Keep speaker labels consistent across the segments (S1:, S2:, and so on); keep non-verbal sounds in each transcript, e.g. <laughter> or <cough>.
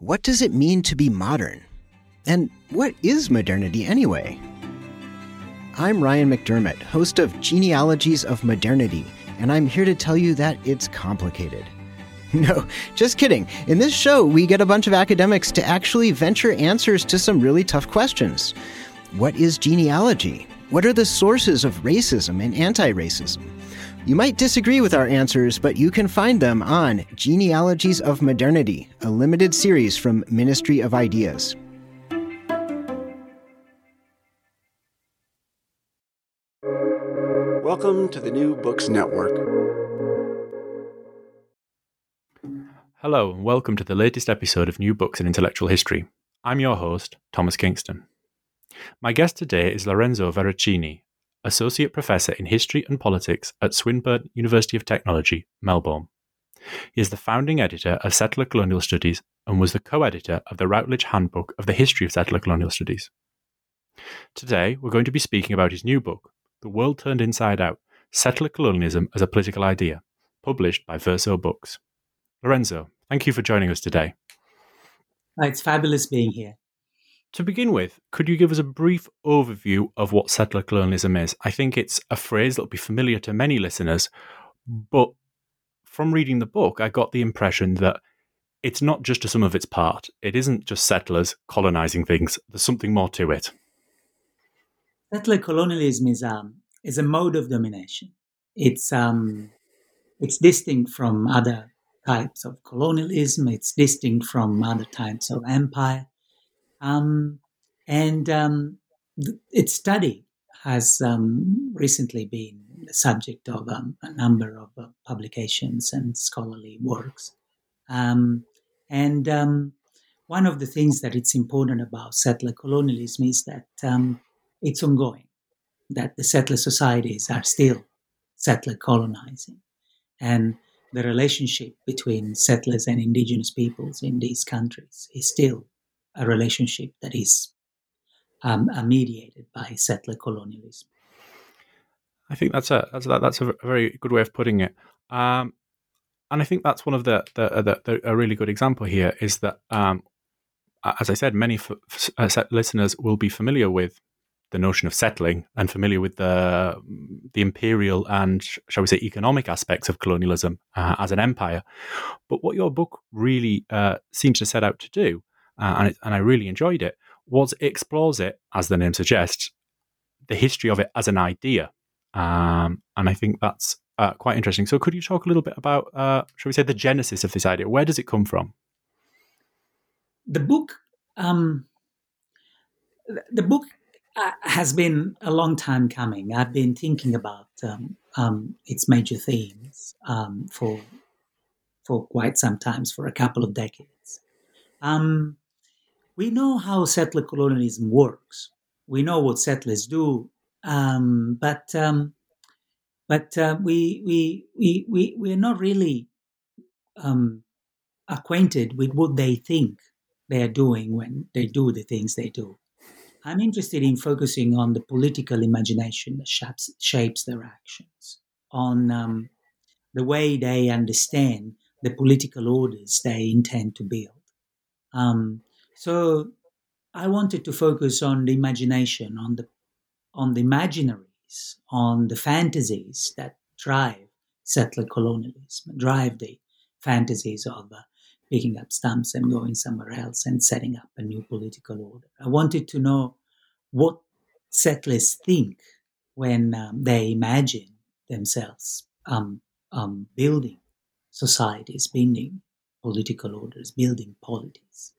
S1: What does it mean to be modern? And what is modernity anyway? I'm Ryan McDermott, host of Genealogies of Modernity, and I'm here to tell you that it's complicated. <laughs> No, just kidding. In this show, we get a bunch of academics to actually venture answers to some really tough questions. What is genealogy? What are the sources of racism and anti racism? You might disagree with our answers, but you can find them on Genealogies of Modernity, a limited series from Ministry of Ideas.
S2: Welcome to the New Books Network.
S3: Hello, and welcome to the latest episode of New Books in Intellectual History. I'm your host, Thomas Kingston. My guest today is Lorenzo Veracini, Associate Professor in History and Politics at Swinburne University of Technology, Melbourne. He is the founding editor of Settler Colonial Studies and was the co editor of the Routledge Handbook of the History of Settler Colonial Studies. Today, we're going to be speaking about his new book, The World Turned Inside Out Settler Colonialism as a Political Idea, published by Verso Books. Lorenzo, thank you for joining us today.
S4: It's fabulous being here.
S3: To begin with, could you give us a brief overview of what settler colonialism is? I think it's a phrase that will be familiar to many listeners, but from reading the book, I got the impression that it's not just a sum of its part. It isn't just settlers colonizing things, there's something more to it.
S4: Settler colonialism is, um, is a mode of domination. It's, um, it's distinct from other types of colonialism, it's distinct from other types of empire. Um, and um, th- its study has um, recently been the subject of um, a number of uh, publications and scholarly works. Um, and um, one of the things that it's important about settler colonialism is that it's ongoing, that the settler societies are still settler colonizing. And the relationship between settlers and indigenous peoples in these countries is still a relationship that is um, mediated by settler colonialism.
S3: I think that's a that's a, that's a very good way of putting it. Um, and I think that's one of the, the, the, the, a really good example here is that, um, as I said, many f- f- uh, listeners will be familiar with the notion of settling and familiar with the the imperial and shall we say economic aspects of colonialism uh, as an empire. But what your book really uh, seems to set out to do uh, and, it, and I really enjoyed it, was it explores it, as the name suggests, the history of it as an idea. Um, and I think that's uh, quite interesting. So, could you talk a little bit about, uh, shall we say, the genesis of this idea? Where does it come from?
S4: The book, um, the book uh, has been a long time coming. I've been thinking about um, um, its major themes um, for for quite some times, for a couple of decades. Um, we know how settler colonialism works. We know what settlers do, um, but um, but uh, we, we we we we are not really um, acquainted with what they think they are doing when they do the things they do. I'm interested in focusing on the political imagination that shapes, shapes their actions, on um, the way they understand the political orders they intend to build. Um, so I wanted to focus on the imagination, on the on the imaginaries, on the fantasies that drive settler colonialism, drive the fantasies of uh, picking up stumps and going somewhere else and setting up a new political order. I wanted to know what settlers think when um, they imagine themselves um, um, building societies, building political orders, building polities.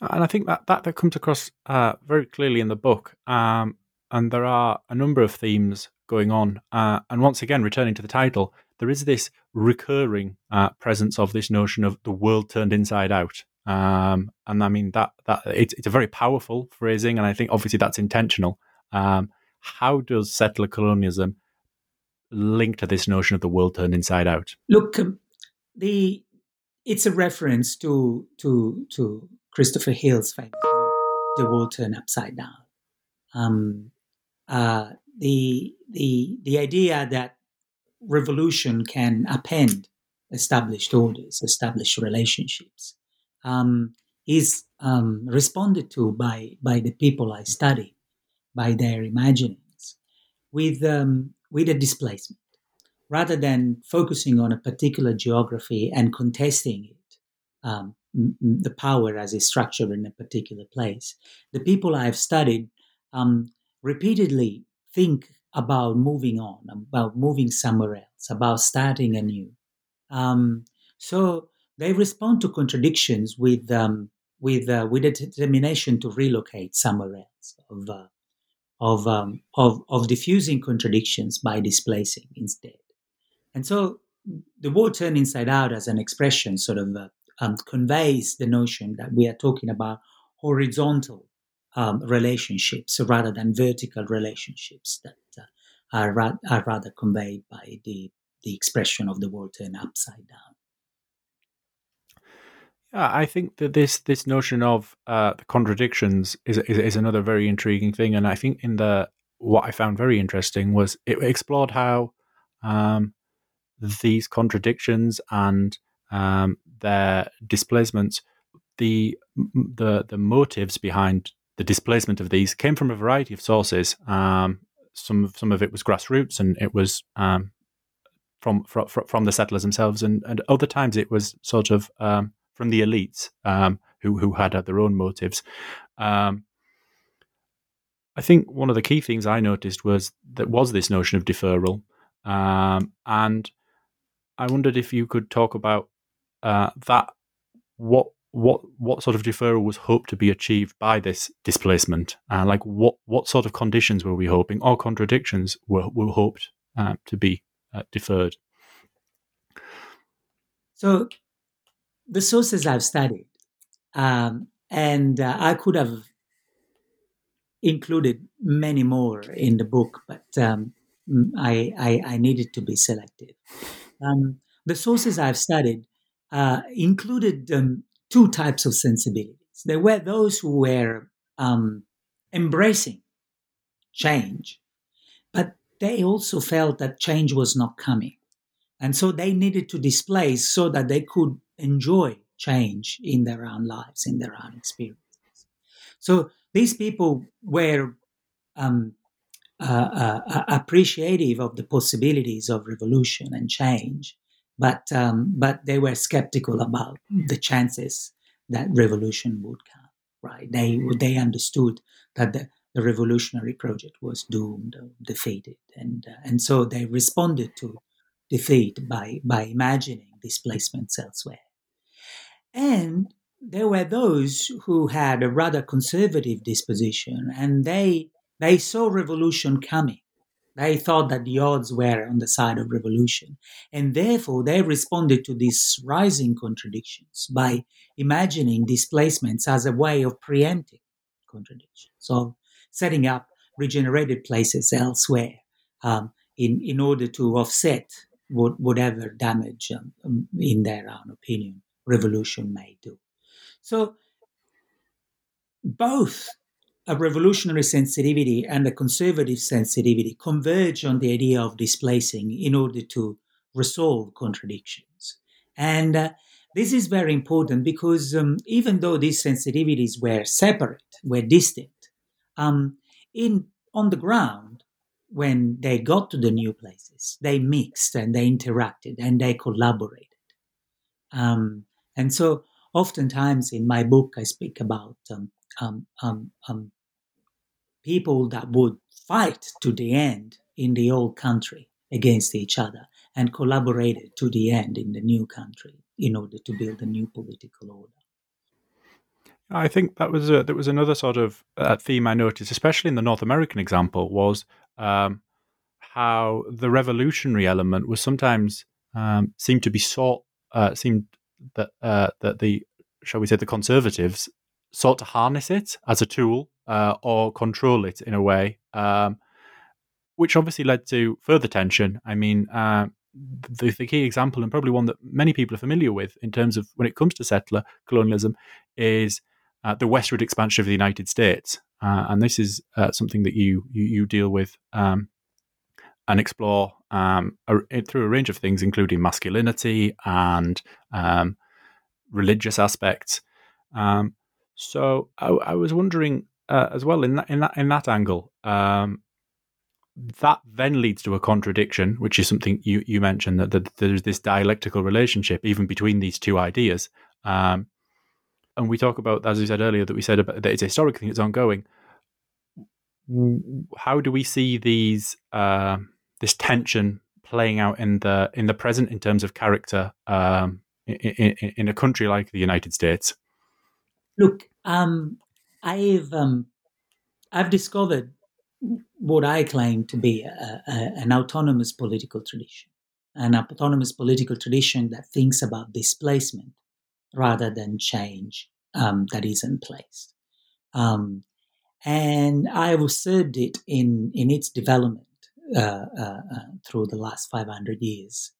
S3: And I think that that, that comes across uh, very clearly in the book. Um, and there are a number of themes going on. Uh, and once again, returning to the title, there is this recurring uh, presence of this notion of the world turned inside out. Um, and I mean that that it's, it's a very powerful phrasing, and I think obviously that's intentional. Um, how does settler colonialism link to this notion of the world turned inside out?
S4: Look, um, the it's a reference to to to Christopher Hill's famous book, "The World Turned Upside Down." Um, uh, the the the idea that revolution can append established orders, established relationships, um, is um, responded to by by the people I study, by their imaginings, with um, with a displacement, rather than focusing on a particular geography and contesting it, um, the power as a structure in a particular place. The people I've studied um, repeatedly think about moving on, about moving somewhere else, about starting anew. Um, so they respond to contradictions with um, with uh, with a determination to relocate somewhere else, of uh, of, um, of of diffusing contradictions by displacing instead. And so the world turned inside out as an expression sort of uh, um, conveys the notion that we are talking about horizontal um, relationships rather than vertical relationships that uh, are, ra- are rather conveyed by the, the expression of the world turned upside down.
S3: Yeah, I think that this this notion of uh, contradictions is, is, is another very intriguing thing, and I think in the what I found very interesting was it explored how um, these contradictions and um, their displacements, the the the motives behind the displacement of these came from a variety of sources. Um, some some of it was grassroots, and it was um, from, from from the settlers themselves, and, and other times it was sort of um, from the elites um, who who had their own motives. Um, I think one of the key things I noticed was that was this notion of deferral, um, and I wondered if you could talk about uh, that. What what what sort of deferral was hoped to be achieved by this displacement? Uh, like what what sort of conditions were we hoping, or contradictions were were hoped uh, to be uh, deferred?
S4: So, the sources I've studied, um, and uh, I could have included many more in the book, but um, I, I, I needed to be selective. Um, the sources I've studied uh, included um, two types of sensibilities. There were those who were um, embracing change, but they also felt that change was not coming. And so they needed to displace so that they could enjoy change in their own lives, in their own experiences. So these people were um, uh, uh, appreciative of the possibilities of revolution and change, but um, but they were skeptical about the chances that revolution would come. Right? They they understood that the, the revolutionary project was doomed, or defeated, and uh, and so they responded to defeat by by imagining displacements elsewhere. And there were those who had a rather conservative disposition, and they they saw revolution coming they thought that the odds were on the side of revolution. And therefore, they responded to these rising contradictions by imagining displacements as a way of preempting contradictions, of setting up regenerated places elsewhere um, in, in order to offset what, whatever damage, um, um in their own opinion, revolution may do. So, both a revolutionary sensitivity and a conservative sensitivity converge on the idea of displacing in order to resolve contradictions. And uh, this is very important because um, even though these sensitivities were separate, were distinct, um, in on the ground, when they got to the new places, they mixed and they interacted and they collaborated. Um, And so, oftentimes in my book, I speak about um, um, um, um, people that would fight to the end in the old country against each other and collaborated to the end in the new country in order to build a new political order.
S3: I think that was a, that was another sort of uh, theme I noticed, especially in the North American example, was um, how the revolutionary element was sometimes um, seemed to be sought, uh, seemed that uh, that the shall we say the conservatives sought to harness it as a tool uh, or control it in a way, um, which obviously led to further tension. I mean, uh, the, the, key example, and probably one that many people are familiar with in terms of when it comes to settler colonialism, is uh, the westward expansion of the United States. Uh, and this is uh, something that you, you, you deal with um, and explore um, a, through a range of things, including masculinity and um, religious aspects. Um, so I, I, was wondering uh, as well in that in that in that angle. Um, that then leads to a contradiction, which is something you, you mentioned that, that there's this dialectical relationship even between these two ideas. Um, and we talk about, as we said earlier, that we said about, that it's a historic thing, it's ongoing. How do we see these uh, this tension playing out in the in the present in terms of character um, in, in, in, a country like the United States?
S4: Look, um, I've um, I've discovered what I claim to be a, a, an autonomous political tradition, an autonomous political tradition that thinks about displacement rather than change um, that is in place. Um, and I have observed it in, in its development uh, uh, uh, through the last 500 years.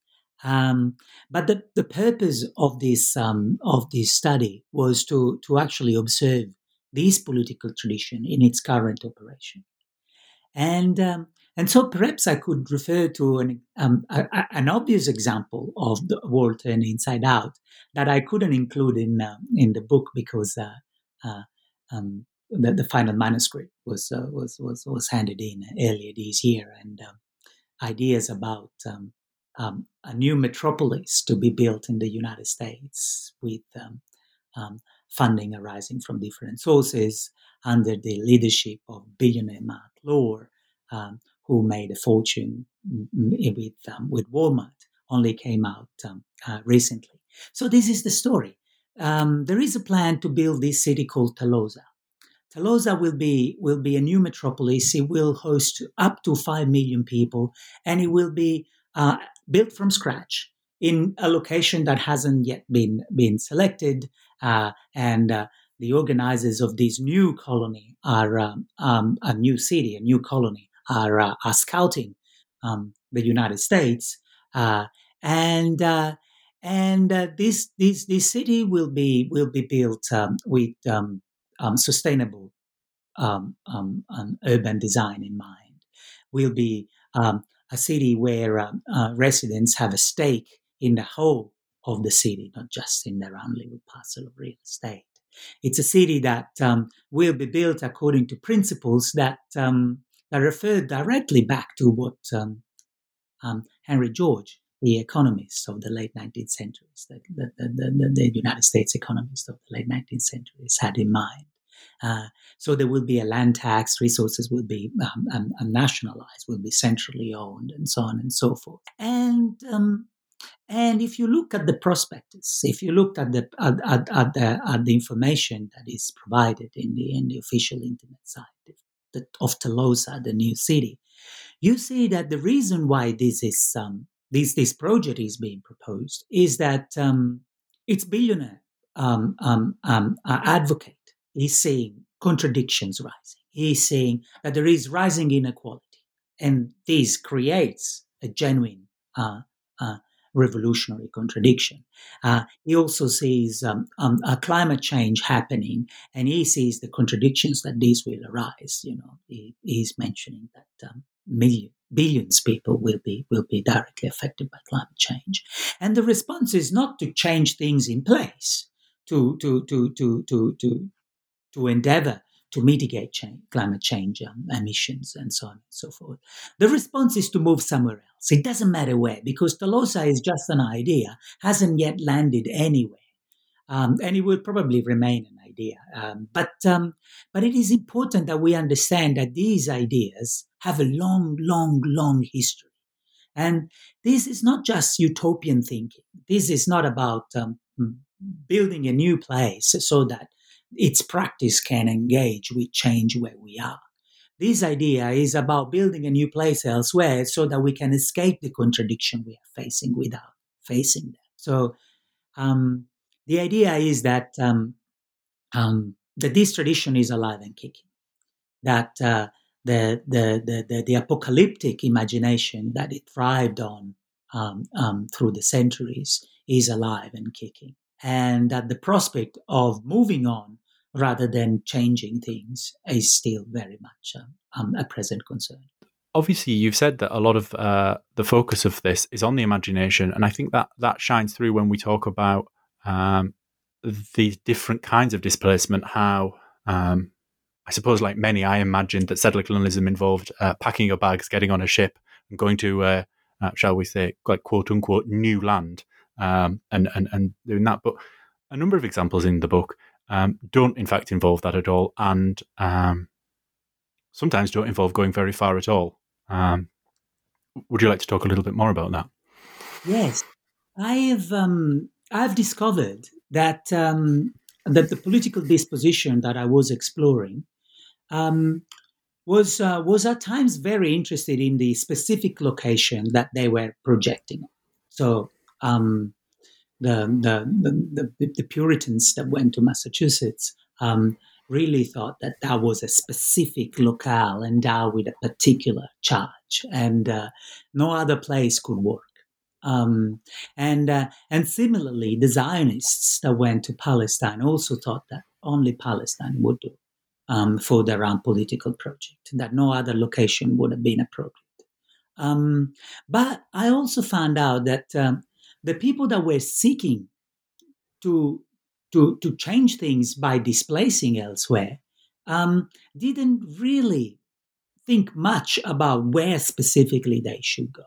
S4: Um, but the, the purpose of this um, of this study was to to actually observe this political tradition in its current operation, and um, and so perhaps I could refer to an, um, a, an obvious example of the world turned inside out that I couldn't include in uh, in the book because uh, uh, um, the, the, final manuscript was, uh, was was was handed in earlier this year, and um, ideas about um, um, a new metropolis to be built in the United States with um, funding arising from different sources under the leadership of billionaire Marc Lore, um, who made a fortune with um, with Walmart, only came out um, uh, recently. So this is the story. Um, there is a plan to build this city called Telosa. Telosa will be will be a new metropolis. It will host up to five million people, and it will be uh, built from scratch in a location that hasn't yet been been selected. Uh, and uh, the organizers of this new colony are um, um, a new city, a new colony, are, uh, are scouting um, the United States, uh, and uh, and uh, this this this city will be will be built um, with um, um sustainable urban design in mind. Will be a city where residents have a stake in the whole of the city, not just in their own little parcel of real estate. It's a city that will be built according to principles that that refer directly back to what um, um, Henry George, the economist of the late 19th centuries, the, the, the, the, United States economist of the late 19th centuries, had in mind. Uh, so there will be a land tax, resources will be um, um, um, nationalized, will be centrally owned, and so on and so forth. And um, and if you look at the prospectus, if you look at the at, at, at, the at the information that is provided in the in the official internet site, of Telosa, the new city, you see that the reason why this is um, this this project is being proposed is that um, its billionaire um, um, um advocate is saying contradictions rising. He's saying that there is rising inequality, and this creates a genuine uh, uh, revolutionary contradiction. Uh, he also sees um, um, a climate change happening, and he sees the contradictions that these will arise. You know, he, he's mentioning that um, million, billions people will be will be directly affected by climate change, and the response is not to change things in place, to to to to to to to endeavor to mitigate change, climate change um, emissions and so on and so forth. The response is to move somewhere else. It doesn't matter where, because Telosa is just an idea, hasn't yet landed anywhere. um, and it will probably remain an idea. Um, but um, but it is important that we understand that these ideas have a long, long, long history, and this is not just utopian thinking. This is not about um, building a new place so that its practice can engage with change where we are. This idea is about building a new place elsewhere so that we can escape the contradiction we are facing without facing them. So, um, the idea is that um, um, that this tradition is alive and kicking. That uh, the, the, the the the apocalyptic imagination that it thrived on um, um, through the centuries is alive and kicking, and that the prospect of moving on rather than changing things is still very much um, um, a present concern.
S3: Obviously, you've said that a lot of uh, the focus of this is on the imagination, and I think that that shines through when we talk about um, the different kinds of displacement. How um, I suppose, like many, I imagined that settler colonialism involved uh, packing your bags, getting on a ship, and going to, uh, uh, shall we say, like quote unquote, new land, um, and and and doing that. But a number of examples in the book um, don't in fact involve that at all, and um, sometimes don't involve going very far at all. Um, would you like to talk a little bit more about that?
S4: Yes, I've um, I've discovered that um, that the political disposition that I was exploring was uh, was at times very interested in the specific location that they were projecting. So um, the, the, the, the, Puritans that went to Massachusetts um, really thought that that was a specific locale endowed with a particular charge, and uh, no other place could work. Um, and uh, and similarly, the Zionists that went to Palestine also thought that only Palestine would do um, for their own political project, that no other location would have been appropriate. Um, but I also found out that um, the people that were seeking to to to change things by displacing elsewhere um, didn't really think much about where specifically they should go.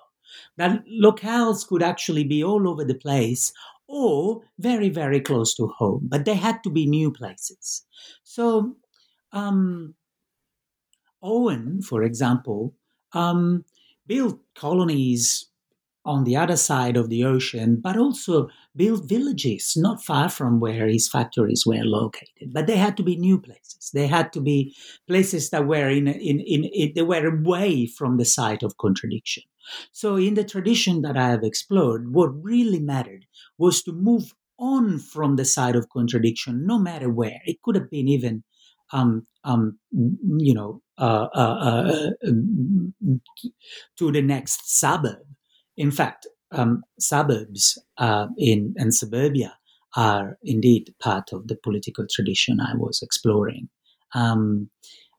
S4: That locales could actually be all over the place or very very close to home, but they had to be new places. So um, Owen, for example, um, built colonies on the other side of the ocean, but also build villages not far from where his factories were located. But they had to be new places. They had to be places that were in, in, in, in they were away from the site of contradiction. So in the tradition that I have explored, what really mattered was to move on from the side of contradiction, no matter where. It could have been even, um, um, you know, uh, uh, uh, to the next suburb in fact, um, suburbs uh, in and suburbia are indeed part of the political tradition I was exploring, um,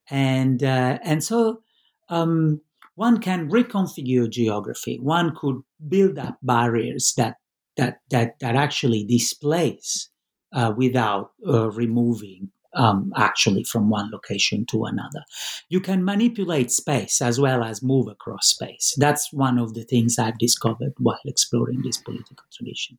S4: and uh, and so um, one can reconfigure geography. One could build up barriers that that that that actually displace uh, without uh, removing um, actually from one location to another. You can manipulate space as well as move across space. That's one of the things I've discovered while exploring this political tradition.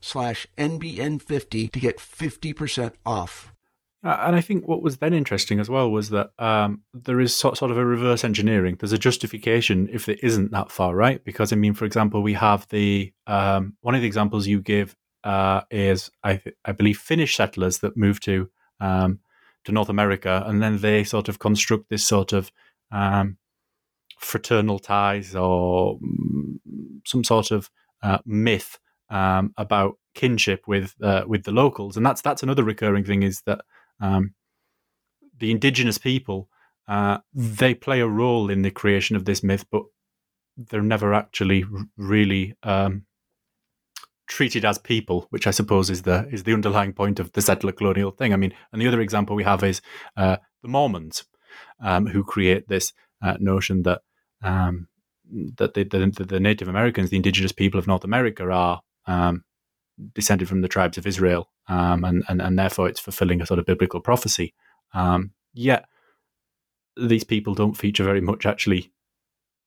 S2: slash NBN50 to get 50% off.
S3: Uh, and I think what was then interesting as well was that um, there is sort, sort of a reverse engineering. There's a justification if it isn't that far, right? Because I mean, for example, we have the um, one of the examples you give uh, is I, I believe Finnish settlers that moved to um, to North America, and then they sort of construct this sort of um, fraternal ties or mm, some sort of uh, myth um, about kinship with uh, with the locals, and that's that's another recurring thing is that um, the indigenous people uh, they play a role in the creation of this myth, but they're never actually really um, treated as people, which I suppose is the is the underlying point of the settler colonial thing. I mean, and the other example we have is uh, the Mormons, um, who create this uh, notion that um, that the, the, the, Native Americans, the indigenous people of North America, are um, descended from the tribes of Israel, um, and, and and therefore it's fulfilling a sort of biblical prophecy. Um, yet these people don't feature very much actually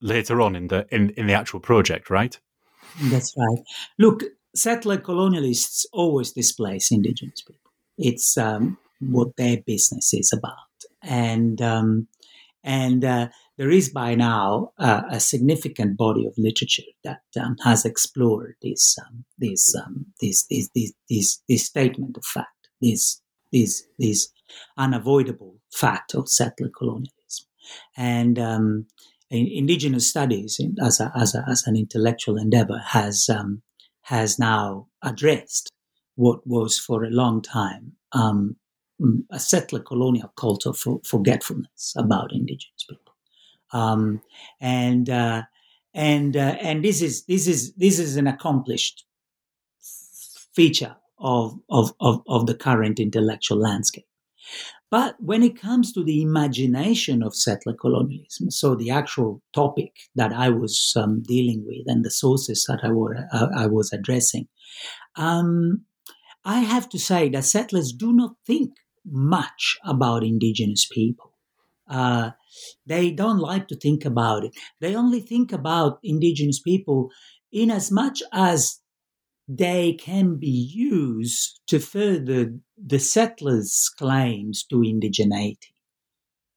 S3: later on in the in, in the actual project, right?
S4: That's right. Look, settler colonialists always displace indigenous people. It's um, what their business is about, and um, and uh, there is by now uh, a significant body of literature that um, has explored this um, this, um, this, this, this this this statement of fact, this this this unavoidable fact of settler colonialism, and um, indigenous studies as a, as, a, as an intellectual endeavor has um, has now addressed what was for a long time um, a settler colonial cult of forgetfulness about indigenous people, um, and uh, and uh, and this is this is this is an accomplished feature of of of, of the current intellectual landscape. But when it comes to the imagination of settler colonialism, so the actual topic that I was um, dealing with and the sources that I, were, uh, I was addressing, um, I have to say that settlers do not think much about indigenous people. Uh, they don't like to think about it. They only think about indigenous people in as much as they can be used to further the settlers' claims to indigeneity.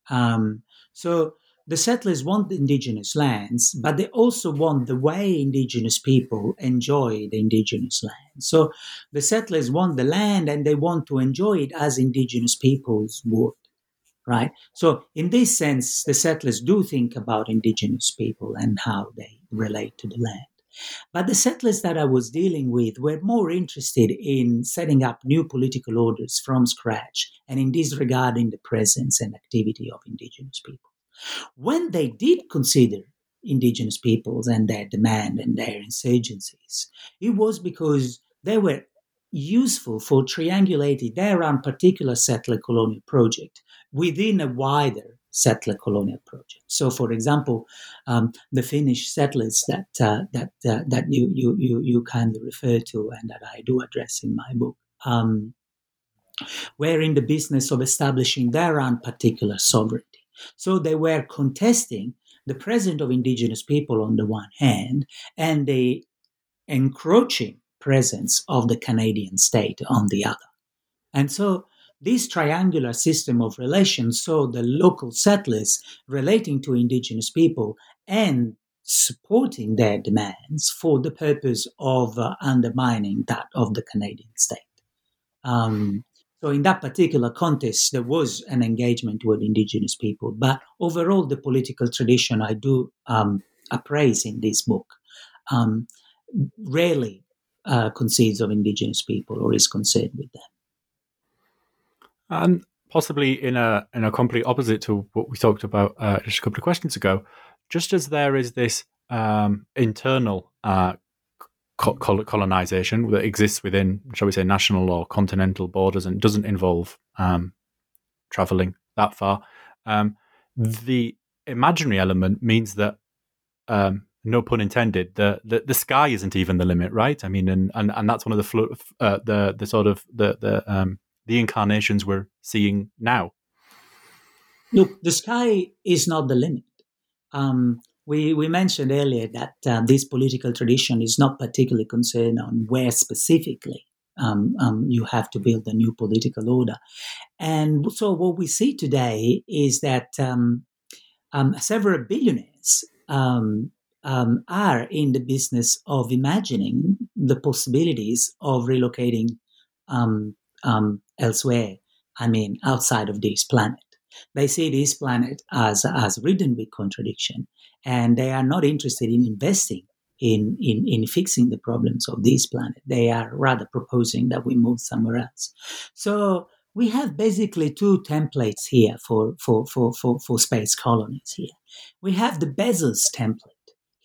S4: Um, so the settlers want the indigenous lands, but they also want the way indigenous people enjoy the indigenous land. So the settlers want the land and they want to enjoy it as indigenous peoples would, right? So in this sense, the settlers do think about indigenous people and how they relate to the land. But the settlers that I was dealing with were more interested in setting up new political orders from scratch and in disregarding the presence and activity of indigenous people. When they did consider indigenous peoples and their demand and their insurgencies, it was because they were useful for triangulating their own particular settler colonial project within a wider settler colonial project. So, for example, um, the Finnish settlers that uh, that uh, that you, you you you kindly refer to and that I do address in my book. Um, were in the business of establishing their own particular sovereignty. So they were contesting the presence of indigenous people on the one hand and the encroaching presence of the Canadian state on the other. And so this triangular system of relations saw the local settlers relating to indigenous people and supporting their demands for the purpose of uh, undermining that of the Canadian state. Um, so, in that particular context, there was an engagement with indigenous people. But overall, the political tradition I do um, appraise in this book um, rarely uh, concedes of indigenous people or is concerned with them
S3: and possibly in a in a complete opposite to what we talked about uh, just a couple of questions ago. Just as there is this um, internal uh, colonization that exists within, shall we say, national or continental borders and doesn't involve um, traveling that far, um, the imaginary element means that. Um, no pun intended. The, the the sky isn't even the limit, right? I mean, and and, and that's one of the uh, the the sort of the the um, the incarnations we're seeing now?
S4: Look, the sky is not the limit. Um, we, we mentioned earlier that uh, this political tradition is not particularly concerned on where specifically um, um, you have to build a new political order. And so what we see today is that um, um several billionaires um, um, are in the business of imagining the possibilities of relocating um, elsewhere I mean, outside of this planet. They see this planet as, as ridden with contradiction, and they are not interested in investing in, in, in fixing the problems of this planet. They are rather proposing that we move somewhere else. So we have basically two templates here for, for, for, for, for space colonies here. We have the Bezos template.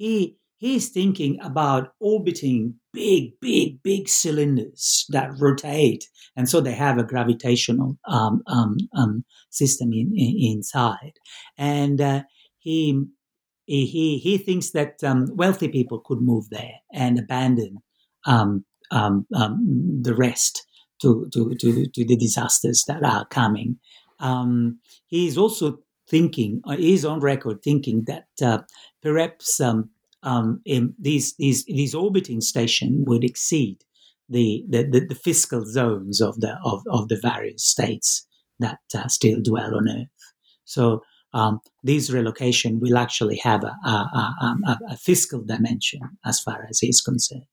S4: He he's thinking about orbiting big, big, big cylinders that rotate, and so they have a gravitational um, um, um, system in, in, inside. And uh, he, he he thinks that um, wealthy people could move there and abandon um, um, the rest to, to, to, to, the disasters that are coming. he is also thinking, uh, he's on record thinking that uh, perhaps um, um, these these these orbiting stations would exceed the, the, the, the, fiscal zones of the of, of the various states that uh, still dwell on Earth. So um, this relocation will actually have a, a, a, a, fiscal dimension as far as he's concerned,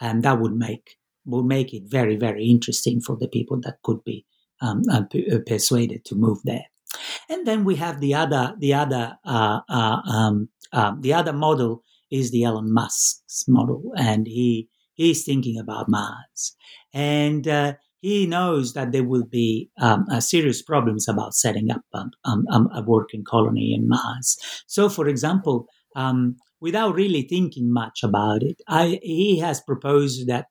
S4: and that would make would make it very very interesting for the people that could be um, uh, uh persuaded to move there. And then we have the other the other uh, uh, um, uh, the other model is the Elon Musk's model, and he he's thinking about Mars, and uh, he knows that there will be um, serious problems about setting up um, um, a working colony in Mars. So, for example, um, without really thinking much about it, I, he has proposed that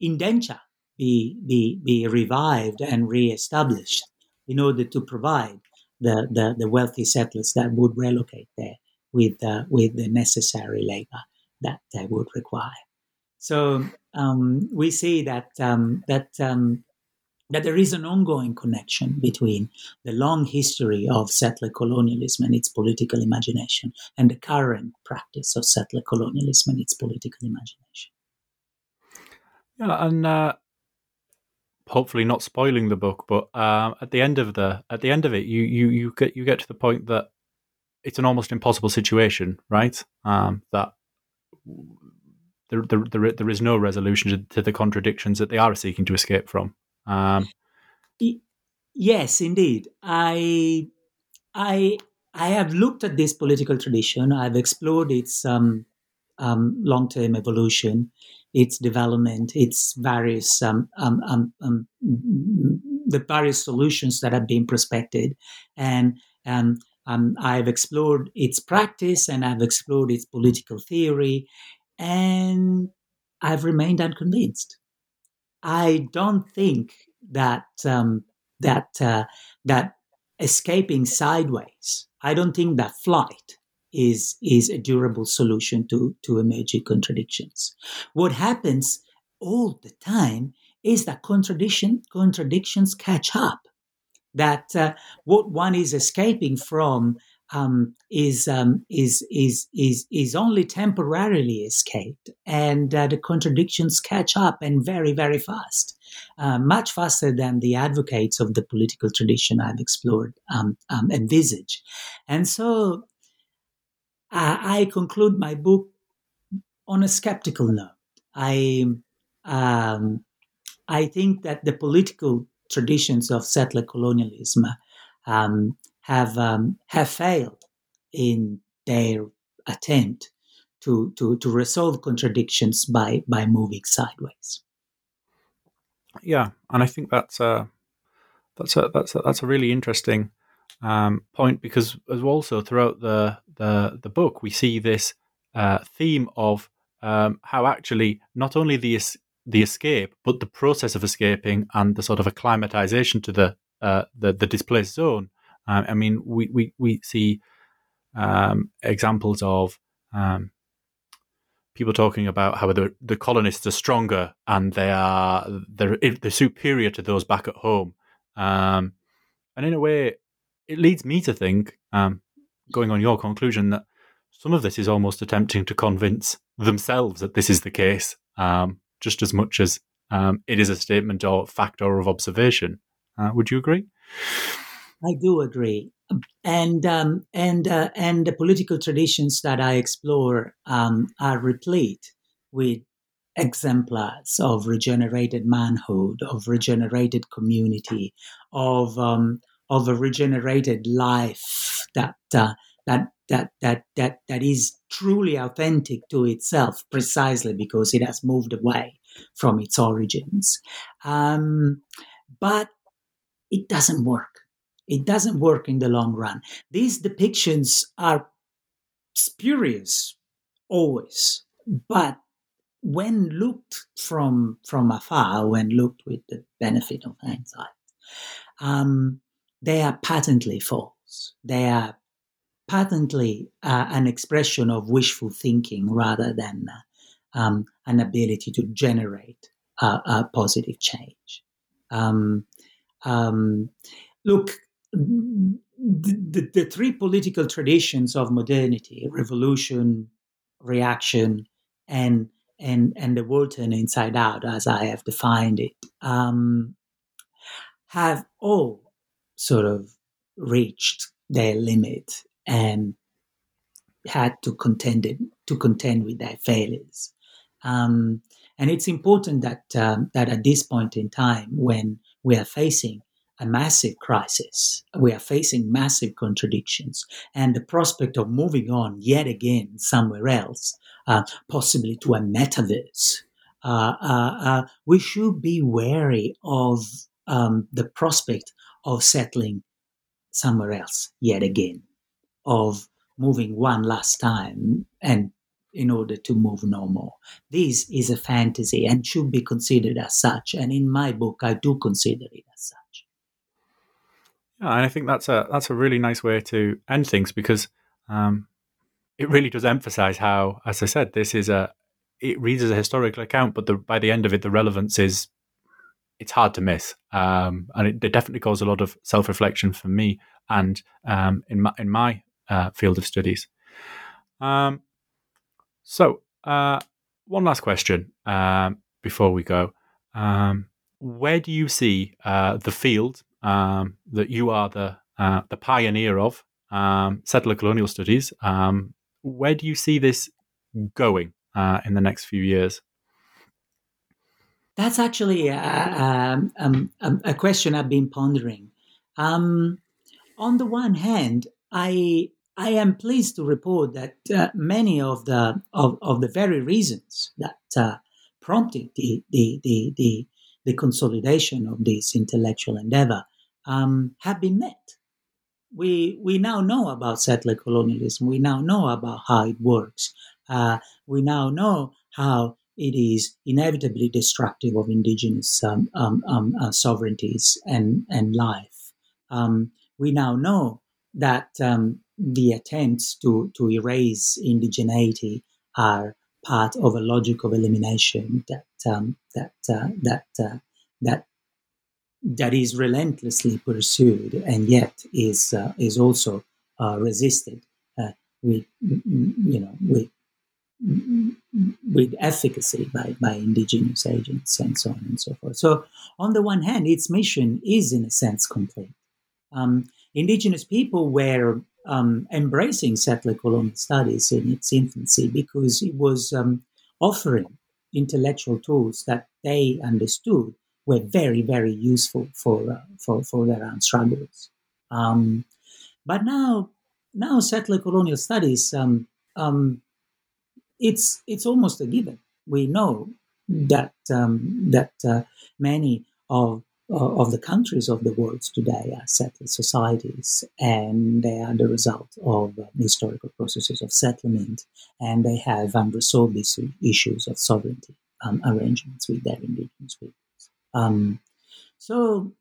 S4: indenture be, be, be revived and re-established in order to provide the, the, the wealthy settlers that would relocate there with uh, with the necessary labor that they would require. So um, we see that um, that um, that there is an ongoing connection between the long history of settler colonialism and its political imagination and the current practice of settler colonialism and its political imagination.
S3: Yeah, and uh, hopefully not spoiling the book, but uh, at the end of the at the end of it, you you you get you get to the point that it's an almost impossible situation, right? Um, that there, there, there, is no resolution to, to, the contradictions that they are seeking to escape from. Um,
S4: yes, indeed. I, I, I have looked at this political tradition. I've explored its um, um, long-term evolution, its development, its various um, um, um, the various solutions that have been prospected, and um, I've explored its practice and I've explored its political theory, and I've remained unconvinced. I don't think that um, that uh, that escaping sideways. I don't think that flight is is a durable solution to to emerging contradictions. What happens all the time is that contradiction contradictions catch up that uh, what one is escaping from um, is, um, is is is is only temporarily escaped, and uh, the contradictions catch up and very very fast, uh, much faster than the advocates of the political tradition I've explored um, um envisage, and so I conclude my book on a skeptical note. I um, I think that the political traditions of settler colonialism um, have um, have failed in their attempt to, to, to resolve contradictions by by moving sideways.
S3: Yeah, and I think that's a that's a that's a, that's a really interesting um, point because as also throughout the the the book we see this uh, theme of um, how actually not only the the escape, but the process of escaping and the sort of acclimatization to the uh, the, the displaced zone. Uh, I mean, we we we see um, examples of um, people talking about how the the colonists are stronger and they are they're they're superior to those back at home. Um, and in a way, it leads me to think, um, going on your conclusion, that some of this is almost attempting to convince themselves that this is the case. Um, just as much as um, it is a statement or fact or of observation. Uh, would you agree?
S4: I do agree, and um, and uh, and the political traditions that I explore um, are replete with exemplars of regenerated manhood, of regenerated community, of um, of a regenerated life that uh, that that that that that is truly authentic to itself, precisely because it has moved away from its origins. Um, but it doesn't work. It doesn't work in the long run. These depictions are spurious always, but when looked from from afar, when looked with the benefit of hindsight, um, they are patently false. They are patently uh, an expression of wishful thinking rather than uh, um, an ability to generate a positive change. Um, um, look, the, the, the, three political traditions of modernity revolution, reaction, and and and the world turn inside out, as I have defined it, um, have all sort of reached their limit and had to contend it, to contend with their failures. Um, and it's important that um, that at this point in time, when we are facing a massive crisis, we are facing massive contradictions, and the prospect of moving on yet again somewhere else, uh, possibly to a metaverse, uh, uh, uh we should be wary of um, the prospect of settling somewhere else yet again of moving one last time and in order to move no more. This is a fantasy and should be considered as such. And in my book, I do consider it as such.
S3: Yeah, and I think that's a that's a really nice way to end things because um, it really does emphasize how, as I said, this is a it reads as a historical account, but the, by the end of it, the relevance is it's hard to miss, um, and it, it, definitely caused a lot of self reflection for me and um, in my in my uh, field of studies. Um, so, uh, one last question um, before we go. Um, where do you see uh, the field um, that you are the uh, the pioneer of settler colonial studies? Where do you see this going uh, in the next few years?
S4: That's actually a, a, a, a question I've been pondering. on the one hand, I I am pleased to report that uh, many of the of, of the very reasons that uh, prompted the, the, the, the, the consolidation of this intellectual endeavor um, have been met. We, we now know about settler colonialism. We now know about how it works. Uh, we now know how it is inevitably destructive of indigenous um, um, um uh, sovereignties and, and life. Um, we now know that um, the attempts to, to erase indigeneity are part of a logic of elimination that um, that uh, that uh, that that is relentlessly pursued and yet is uh, is also uh, resisted uh, with you know with with efficacy by, by indigenous agents and so on and so forth. So on the one hand, its mission is in a sense complete. Um, indigenous people were um, embracing settler colonial studies in its infancy because it was um, offering intellectual tools that they understood were very, very useful for uh, for, for their own struggles. Um, but now, now settler colonial studies, um, um, it's it's almost a given. We know that um, that uh, many of of the countries of the world today are settled societies, and they are the result of uh, historical processes of settlement, and they have unresolved issues of sovereignty um, arrangements with their indigenous peoples. Um, so,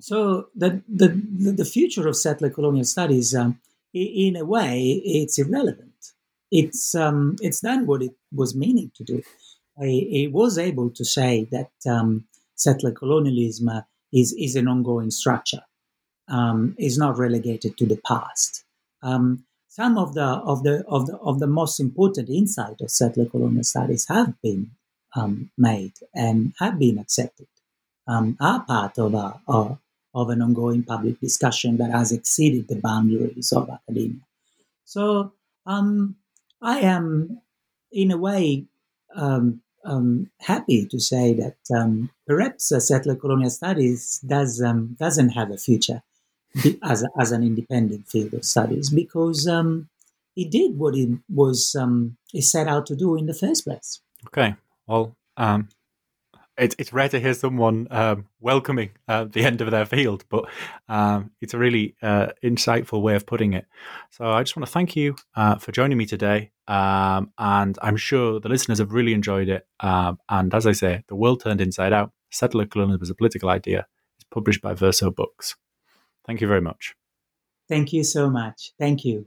S4: so the, the the future of settler colonial studies, um, in a way, it's irrelevant. It's um, it's done what it was meaning to do. It, was able to say that um, settler colonialism uh, is, is an ongoing structure, um, is not relegated to the past. Um, some of the, of, the, of, the, of the most important insight of settler colonial studies have been um, made and have been accepted, um, are part of, a, of, of an ongoing public discussion that has exceeded the boundaries of academia. So um, I am, in a way, um, um, happy to say that um, perhaps settler colonial studies does um, doesn't have a future as, a, as an independent field of studies because um, it did what it was um, it set out to do in the first place.
S3: Okay, well, um, it's it's rare to hear someone um, welcoming uh, the end of their field, but um, it's a really uh, insightful way of putting it. So I just want to thank you uh, for joining me today, um, and I'm sure the listeners have really enjoyed it. Um, and as I say, the world turned inside out. Settler colonialism as a political idea It's published by Verso Books. Thank you very much.
S4: Thank you so much. Thank you.